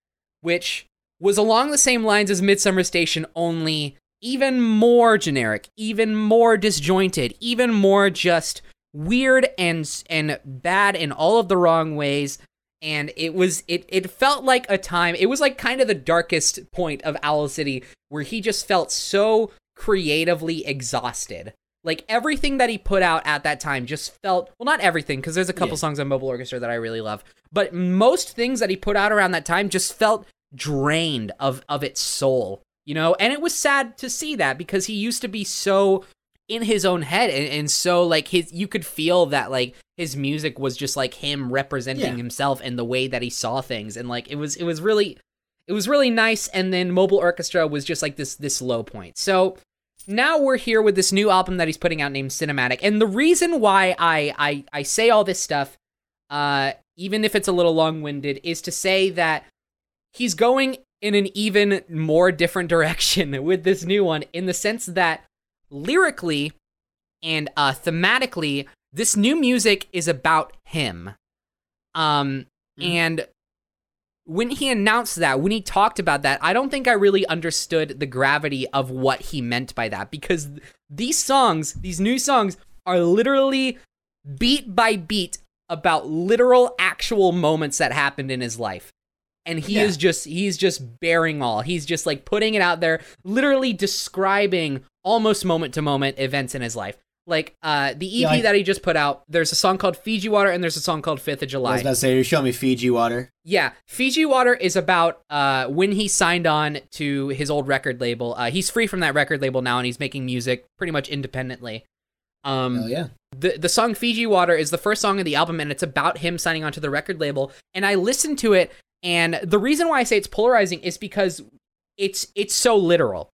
which was along the same lines as Midsummer Station, only even more generic, even more disjointed, even more just weird and and bad in all of the wrong ways. And it was it it felt like a time. It was like kind of the darkest point of Owl City, where he just felt so creatively exhausted. Like everything that he put out at that time just felt well, not everything, because there's a couple Yeah. songs on Mobile Orchestra that I really love, but most things that he put out around that time just felt drained of of its soul, you know. And it was sad to see that because he used to be so in his own head and, and so like his you could feel that like his music was just like him representing Yeah. himself and the way that he saw things and like it was it was really it was really nice and then mobile orchestra was just like this this low point so now we're here with this new album that he's putting out named cinematic and the reason why i i, I say all this stuff uh even if it's a little long-winded is to say that he's going in an even more different direction with this new one in the sense that lyrically and uh thematically this new music is about him um Mhm. and when he announced that when he talked about that i don't think i really understood the gravity of what he meant by that because th- these songs these new songs are literally beat by beat about literal actual moments that happened in his life and he Yeah. is just he's just baring all he's just like putting it out there literally describing almost moment to moment events in his life like uh the ep Yeah, I- that he just put out there's a song called fiji water and there's a song called fifth of July. I was about to say, you show me Fiji water. yeah, Fiji Water is about uh, when he signed on to his old record label. Uh, he's free from that record label now, and he's making music pretty much independently. Um, oh yeah. the the song Fiji Water is the first song of the album, and it's about him signing on to the record label. And I listened to it, and the reason why I say it's polarizing is because it's it's so literal.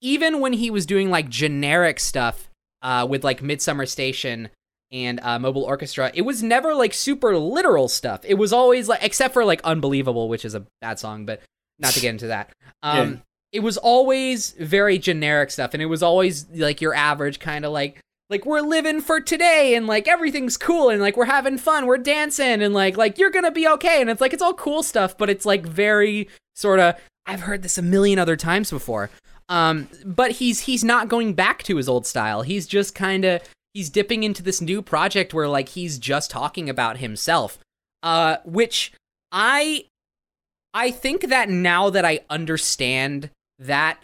Even when he was doing like generic stuff uh, with like Midsummer Station and uh, Mobile Orchestra, it was never like super literal stuff. It was always like, except for like Unbelievable, which is a bad song, but not to get into that. Um, Yeah. It was always very generic stuff, and it was always like your average kind of like like we're living for today and like everything's cool and like we're having fun we're dancing and like like you're gonna be okay and it's like it's all cool stuff but it's like very sort of i've heard this a million other times before um but he's he's not going back to his old style. He's just kind of he's dipping into this new project where like he's just talking about himself. Uh which i i think that now that i understand that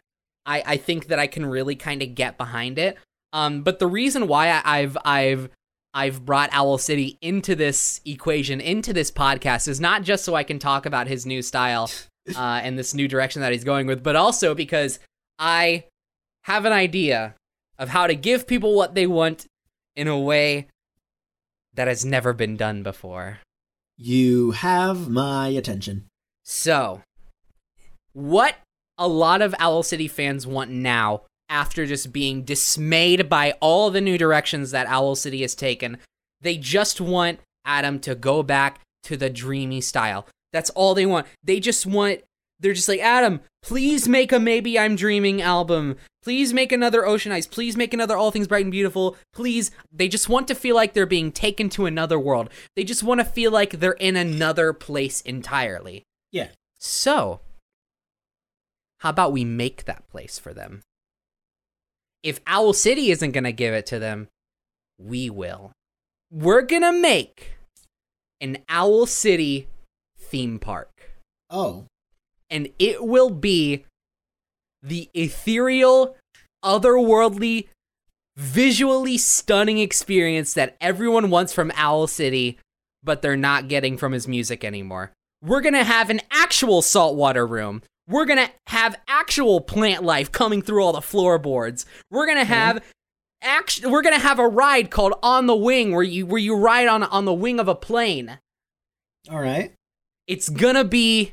i i think that i can really kind of get behind it. Um, but the reason why I, I've I've I've brought Owl City into this equation, into this podcast, is not just so I can talk about his new style uh, and this new direction that he's going with, but also because I have an idea of how to give people what they want in a way that has never been done before. You have my attention. So, what a lot of Owl City fans want now, after just being dismayed by all the new directions that Owl City has taken, they just want Adam to go back to the dreamy style. That's all they want. They just want, they're just like, Adam, please make a Maybe I'm Dreaming album. Please make another Ocean Eyes. Please make another All Things Bright and Beautiful. Please. They just want to feel like they're being taken to another world. They just want to feel like they're in another place entirely. Yeah. So, how about we make that place for them? If Owl City isn't going to give it to them, we will. We're going to make an Owl City theme park. Oh. And it will be the ethereal, otherworldly, visually stunning experience that everyone wants from Owl City, but they're not getting from his music anymore. We're gonna have an actual saltwater room. We're gonna have actual plant life coming through all the floorboards. We're gonna mm-hmm. have act- we're gonna have a ride called On the Wing where you where you ride on on the wing of a plane. All right. It's gonna be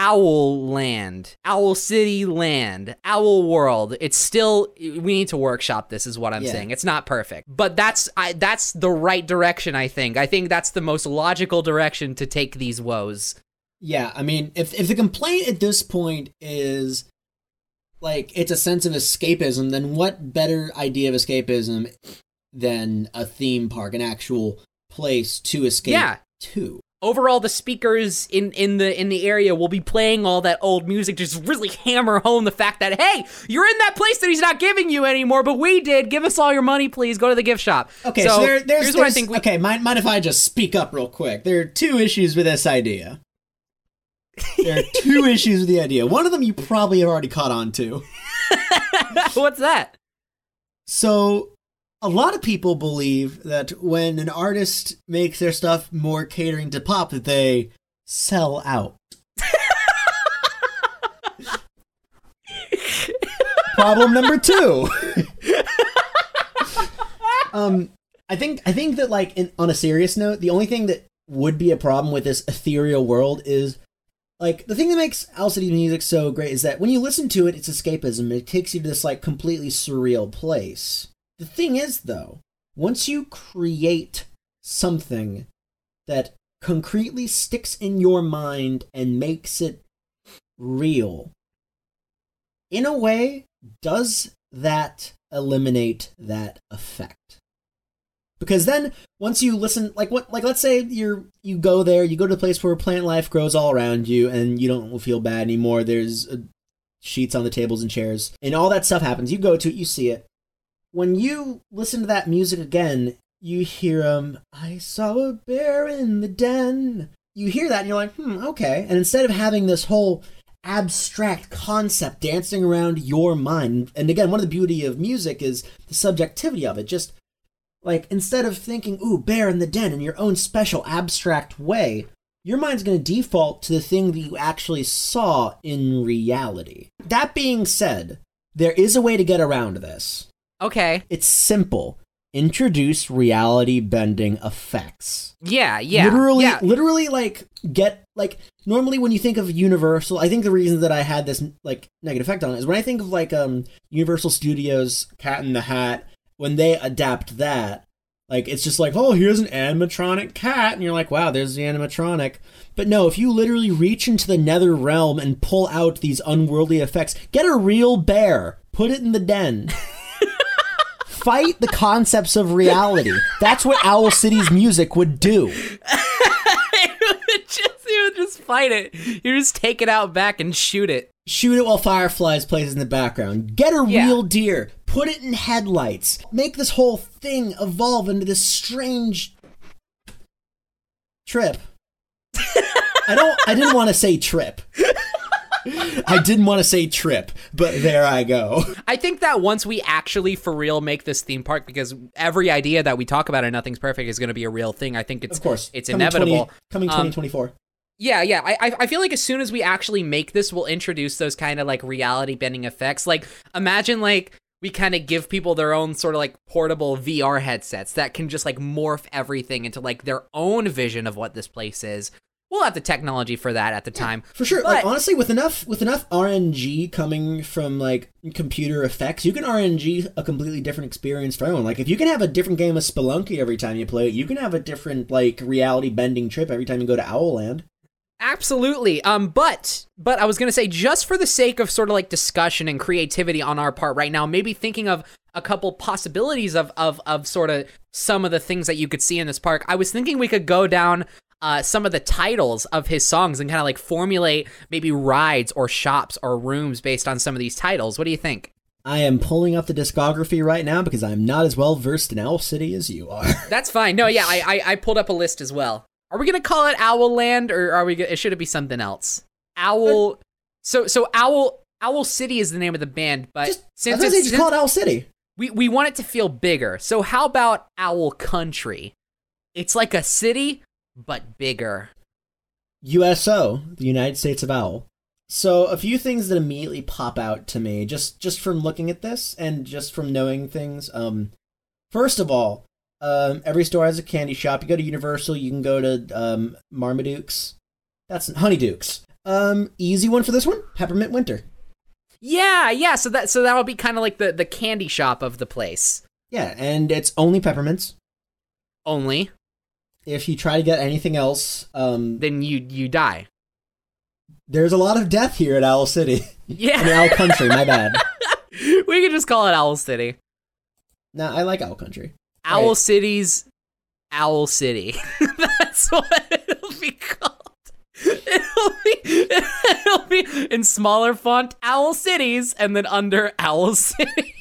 Owl Land, Owl City Land, Owl World. It's still we need to workshop this is what I'm Yeah. saying. It's not perfect. But that's I that's the right direction I think. I think that's the most logical direction to take these woes. Yeah, I mean, if if the complaint at this point is like it's a sense of escapism, then what better idea of escapism than a theme park, an actual place to escape Yeah. to? Overall the speakers in in the in the area will be playing all that old music just really hammer home the fact that hey, you're in that place that he's not giving you anymore, but we did. Give us all your money please. Go to the gift shop. Okay, so, there, there's, here's what I think we okay, mind, mind if I just speak up real quick? There are two issues with this idea. There are two issues with the idea. One of them you probably have already caught on to. What's that? So, a lot of people believe that when an artist makes their stuff more catering to pop, that they sell out. Problem number two. um, I think I think that like in, on a serious note, the only thing that would be a problem with this ethereal world is like the thing that makes Owl City's music so great is that when you listen to it, it's escapism. It takes you to this like completely surreal place. The thing is, though, once you create something that concretely sticks in your mind and makes it real, in a way, does that eliminate that effect? Because then once you listen like what like let's say you're you go there, you go to a place where plant life grows all around you and you don't feel bad anymore. There's uh, sheets on the tables and chairs and all that stuff happens. You go to it, you see it. When you listen to that music again, you hear um I saw a bear in the den. You hear that and you're like, "Hmm, okay." And instead of having this whole abstract concept dancing around your mind, and again, one of the beauty of music is the subjectivity of it. Just like instead of thinking, "Ooh, bear in the den" in your own special abstract way, your mind's going to default to the thing that you actually saw in reality. That being said, there is a way to get around this. Okay. It's simple. Introduce reality bending effects. Yeah, yeah. literally, yeah. literally, like get like normally when you think of Universal, I think the reason that I had this like negative effect on it is when I think of like um Universal Studios Cat in the Hat when they adapt that. Like it's just like, oh, here's an animatronic cat, and you're like, wow, there's the animatronic. But no, if you literally reach into the nether realm and pull out these unworldly effects, get a real bear, put it in the den. Fight the concepts of reality. That's what Owl City's music would do. it would just, you would just fight it. You just take it out back and shoot it. Shoot it while Fireflies plays in the background. Get a Yeah. real deer. Put it in headlights. Make this whole thing evolve into this strange trip. I don't I didn't want to say trip. I didn't want to say trip, but there I go. I think that once we actually for real make this theme park, because every idea that we talk about and Nothing's Perfect is going to be a real thing. I think it's Of course. it's Coming inevitable. 20 coming Um, 2024. Yeah, yeah. I I- I feel like as soon as we actually make this, we'll introduce those kind of like reality bending effects. Like imagine like we kind of give people their own sort of like portable VR headsets that can just like morph everything into like their own vision of what this place is. We'll have the technology for that at the time. For sure. like honestly, with enough with enough RNG coming from like computer effects, you can RNG a completely different experience for everyone. Like if you can have a different game of Spelunky every time you play it, you can have a different like reality bending trip every time you go to Owlland. Absolutely. Um, but but I was gonna say just for the sake of sort of like discussion and creativity on our part right now, maybe thinking of a couple possibilities of of of sort of some of the things that you could see in this park. I was thinking we could go down uh, some of the titles of his songs and kind of like formulate maybe rides or shops or rooms based on some of these titles. What do you think? I am pulling up the discography right now because I'm not as well versed in Owl City as you are. That's fine. No, yeah, I I, I pulled up a list as well. Are we gonna call it Owl Land or are we? Gonna, should it be something else? Owl. So so Owl Owl City is the name of the band, but just, I since it's, just since call it Owl City. we we want it to feel bigger, so how about Owl Country? It's like a city but bigger. USO, the United States of Owl. So a few things that immediately pop out to me just just from looking at this and just from knowing things. Um, first of all, um, every store has a candy shop. You go to Universal, you can go to um, Marmaduke's. That's Honeydukes. Um, easy one for this one. Peppermint Winter. Yeah, yeah. So that so that'll be kind of like the the candy shop of the place. Yeah, and it's only peppermints. Only If you try to get anything else, um, then you you die. there's a lot of death here at Owl City. I mean, Yeah, Owl Country. My bad. we could just call it Owl City. No, I like Owl Country. Owl Right. City's Owl City. That's what it'll be called. It'll be, it'll be in smaller font, Owl Cities, and then under Owl City.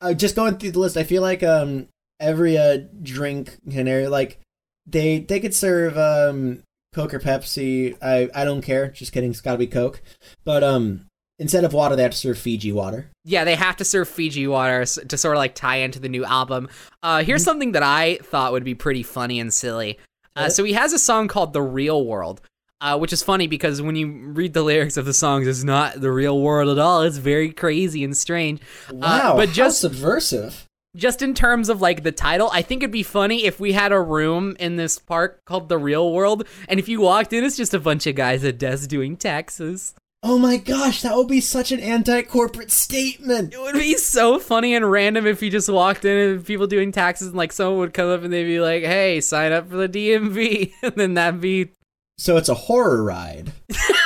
uh, just going through the list, I feel like um every uh drink canary like they they could serve um Coke or Pepsi. I I don't care. Just kidding. It's got to be Coke. But um instead of water, they have to serve Fiji water. Yeah, they have to serve Fiji water to sort of like tie into the new album. Uh, here's something that I thought would be pretty funny and silly. Uh, so he has a song called "The Real World," uh, which is funny because when you read the lyrics of the songs, it's not the real world at all. It's very crazy and strange. Wow, Uh, but how just subversive. Just in terms of like the title, I think it'd be funny if we had a room in this park called the Real World, and if you walked in, it's just a bunch of guys at desks doing taxes. Oh my gosh, that would be such an anti-corporate statement. It would be so funny and random if you just walked in and people doing taxes and like someone would come up and they'd be like, "Hey, sign up for the DMV," and then that'd be So it's a horror ride.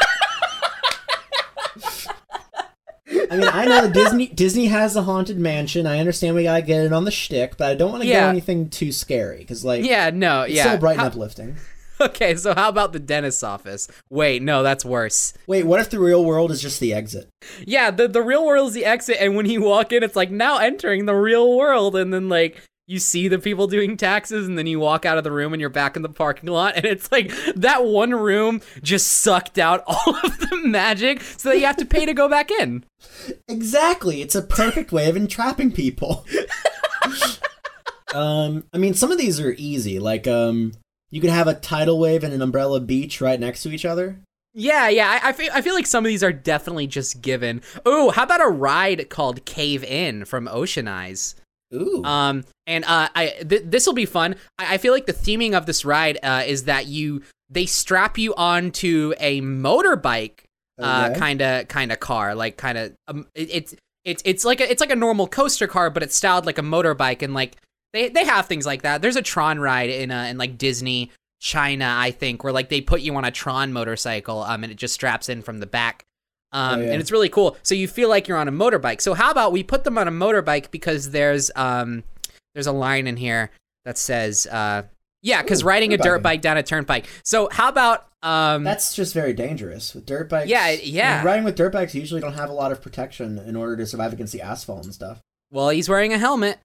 I mean, I know that Disney Disney has a haunted mansion. I understand we gotta get it on the shtick, but I don't want to Yeah. go anything too scary because, like, yeah, no, it's yeah. still bright and How- uplifting. okay, so how about the dentist's office? Wait, no, that's worse. Wait, what if the real world is just the exit? Yeah, the the real world is the exit, and when you walk in, it's like now entering the real world, and then like you see the people doing taxes, and then you walk out of the room and you're back in the parking lot, and it's like that one room just sucked out all of the magic, so that you have to pay to go back in. Exactly. It's a perfect way of entrapping people. um, I mean, some of these are easy. Like, um, you could have a tidal wave and an umbrella beach right next to each other. Yeah, yeah. I, I feel I feel like some of these are definitely just given. Oh, how about a ride called Cave In from Ocean Eyes? Ooh. Um, and uh, I th- this will be fun. I-, I feel like the theming of this ride uh, is that you they strap you onto a motorbike, uh, kind of kind of car, like kind of um, it, it's it's it's like a it's like a normal coaster car, but it's styled like a motorbike, and like they they have things like that. There's a Tron ride in uh, in like Disney China, I think, where like they put you on a Tron motorcycle, um, and it just straps in from the back. Um, Oh, yeah. and it's really cool. So you feel like you're on a motorbike. So how about we put them on a motorbike because there's um there's a line in here that says uh yeah, because riding a dirt bike down a turnpike. So how about um That's just very dangerous with dirt bikes. Yeah, I mean, yeah. riding with dirt bikes usually don't have a lot of protection in order to survive against the asphalt and stuff. well he's wearing a helmet.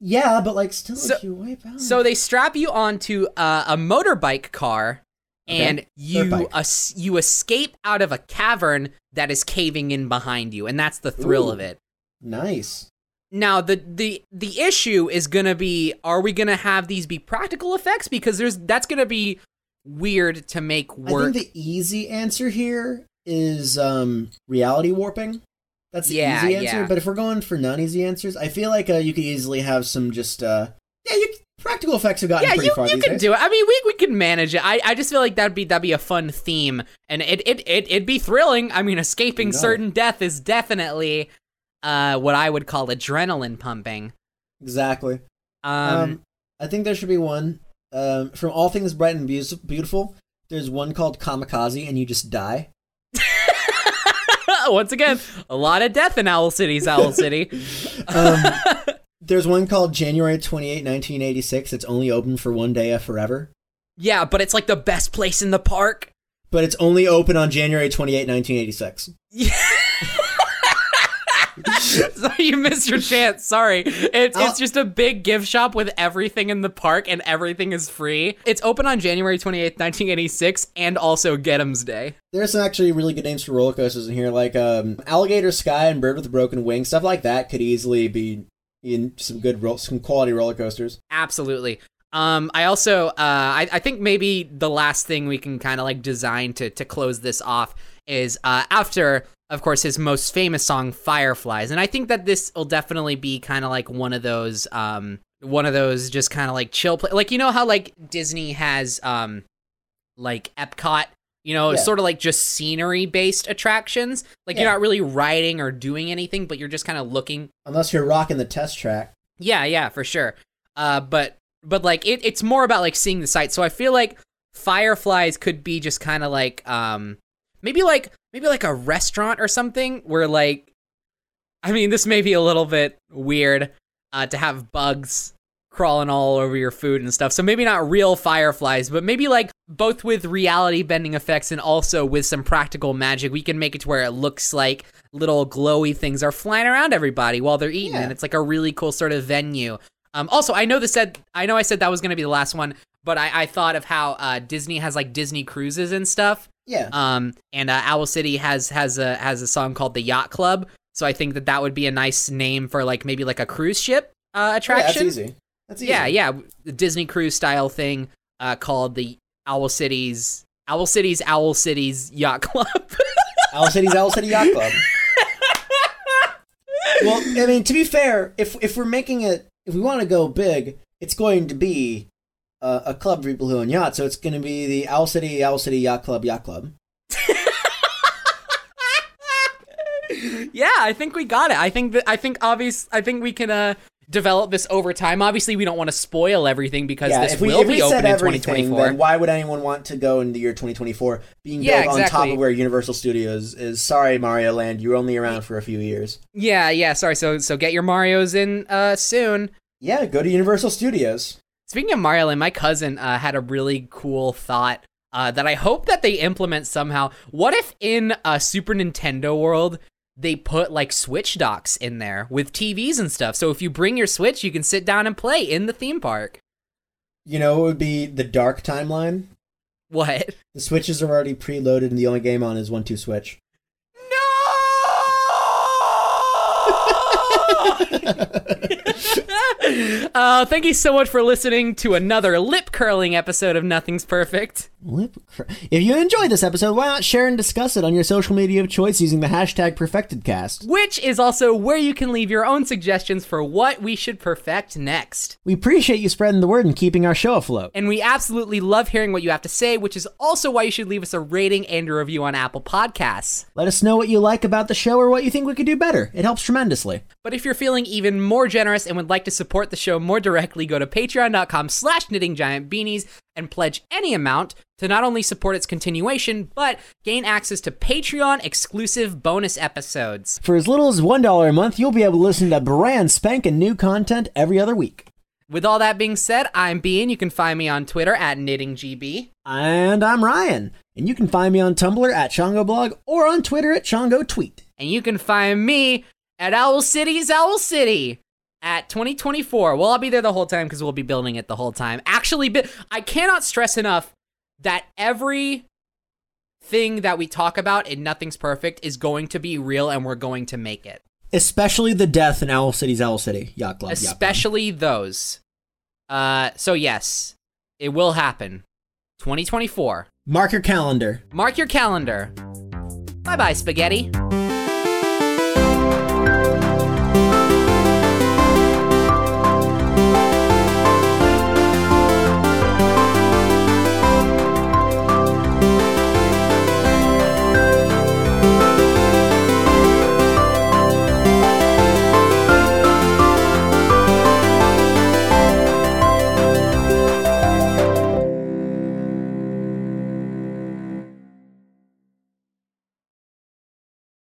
Yeah, but like still, So- if you wipe out. So they strap you onto uh, a motorbike car, Okay. and you es- you escape out of a cavern that is caving in behind you, and that's the thrill Ooh. of it. nice. Now the the the issue is gonna be: Are we gonna have these be practical effects? Because there's that's gonna be weird to make work. I think the easy answer here is um reality warping. That's the Yeah, easy answer. yeah. But if we're going for non-easy answers, I feel like uh, you could easily have some just uh yeah, you, practical effects have gotten yeah, pretty you, far you can days. do it. I mean, we we can manage it. I, I just feel like that'd be that'd be a fun theme, and it it it it'd be thrilling. I mean, escaping No. certain death is definitely uh what I would call adrenaline pumping. Exactly. Um, Um, I think there should be one um from All Things Bright and Beautiful. There's one called Kamikaze, and you just die. once again, a lot of death in Owl City's Owl City. Um, there's one called January 28, 1986. It's only open for one day of forever. yeah, but it's like the best place in the park. But it's only open on January 28, 1986. so you missed your chance. Sorry. It's it's just a big gift shop with everything in the park and everything is free. It's open on January 28th, 1986 and also Get'em's Day. There's some actually really good names for roller coasters in here, like um, Alligator Sky and Bird with a Broken Wing. Stuff like that could easily be in some good, ro- some quality roller coasters. Absolutely. Um, I also, uh, I, I think maybe the last thing we can kind of like design to to close this off is uh, after, of course, his most famous song "Fireflies," and I think that this will definitely be kind of like one of those, um, one of those just kind of like chill, play- like you know how like Disney has, um, like Epcot You know, Yeah. sort of like just scenery based attractions. Like you're not really riding or doing anything, but you're just kind of looking Unless you're rocking the test track. Yeah, yeah, for sure. Uh, but but like it, it's more about like seeing the sights. So I feel like Fireflies could be just kind of like um maybe like maybe like a restaurant or something where like I mean this may be a little bit weird uh, to have bugs crawling all over your food and stuff. So maybe not real fireflies, but maybe like both with reality bending effects and also with some practical magic, we can make it to where it looks like little glowy things are flying around everybody while they're eating, Yeah. and it's like a really cool sort of venue. Um, also, I know this said I know I said that was going to be the last one, but I, I thought of how uh, Disney has like Disney cruises and stuff. Yeah. Um, and uh, Owl City has has a has a song called the Yacht Club. So I think that that would be a nice name for like maybe like a cruise ship uh, Yeah, attraction. that's easy. That's easy. Yeah, yeah, the Disney cruise style thing uh, called the Owl Cities Owl Cities Owl Cities Yacht Club. Owl Cities Owl City Yacht Club. well, I mean, to be fair, if if we're making it, if we want to go big, it's going to be uh, a club for people who own yachts. So it's going to be the Owl City Owl City Yacht Club Yacht Club. yeah, I think we got it. I think that I think obvious. I think we can uh, develop this over time. Obviously, we don't want to spoil everything because yeah, this we, will be open in 2024. then why would anyone want to go in the year 2024 being Yeah, built on top of where Universal Studios is? Sorry, Mario Land, you're only around for a few years. yeah, yeah. Sorry. So so get your Mario's in uh, soon. Yeah, go to Universal Studios. Speaking of Mario Land, my cousin uh, had a really cool thought uh, that I hope that they implement somehow. What if in a Super Nintendo world they put like Switch docks in there with TVs and stuff? So if you bring your Switch, you can sit down and play in the theme park. You know, it would be the dark timeline. What? The switches are already preloaded, and the only game on is one two switch. uh, thank you so much for listening to another lip curling episode of Nothing's Perfect. Lip cr- If you enjoyed this episode, why not share and discuss it on your social media of choice using the hashtag PerfectedCast? Which is also where you can leave your own suggestions for what we should perfect next. We appreciate you spreading the word and keeping our show afloat. And we absolutely love hearing what you have to say, which is also why you should leave us a rating and a review on Apple Podcasts. Let us know what you like about the show or what you think we could do better. It helps tremendously. But if you're feeling even more generous and would like to support the show more directly, go to patreon.com slash knittinggiantbeanies and pledge any amount to not only support its continuation, but gain access to Patreon exclusive bonus episodes. For as little as $1 a month, you'll be able to listen to brand spanking new content every other week. With all that being said, I'm Bean. You can find me on Twitter at knittinggb. And I'm Ryan. And you can find me on Tumblr at ChongoBlog or on Twitter at ChongoTweet. And you can find me at Owl City's Owl City at 2024. Well, I'll be there the whole time because we'll be building it the whole time. Actually, I cannot stress enough that every thing that we talk about in Nothing's Perfect is going to be real and we're going to make it. Especially the death in Owl City's Owl City Yacht Club. Yacht Club. Especially those. Uh, so, yes, it will happen. 2024. Mark your calendar. Mark your calendar. Bye bye, spaghetti.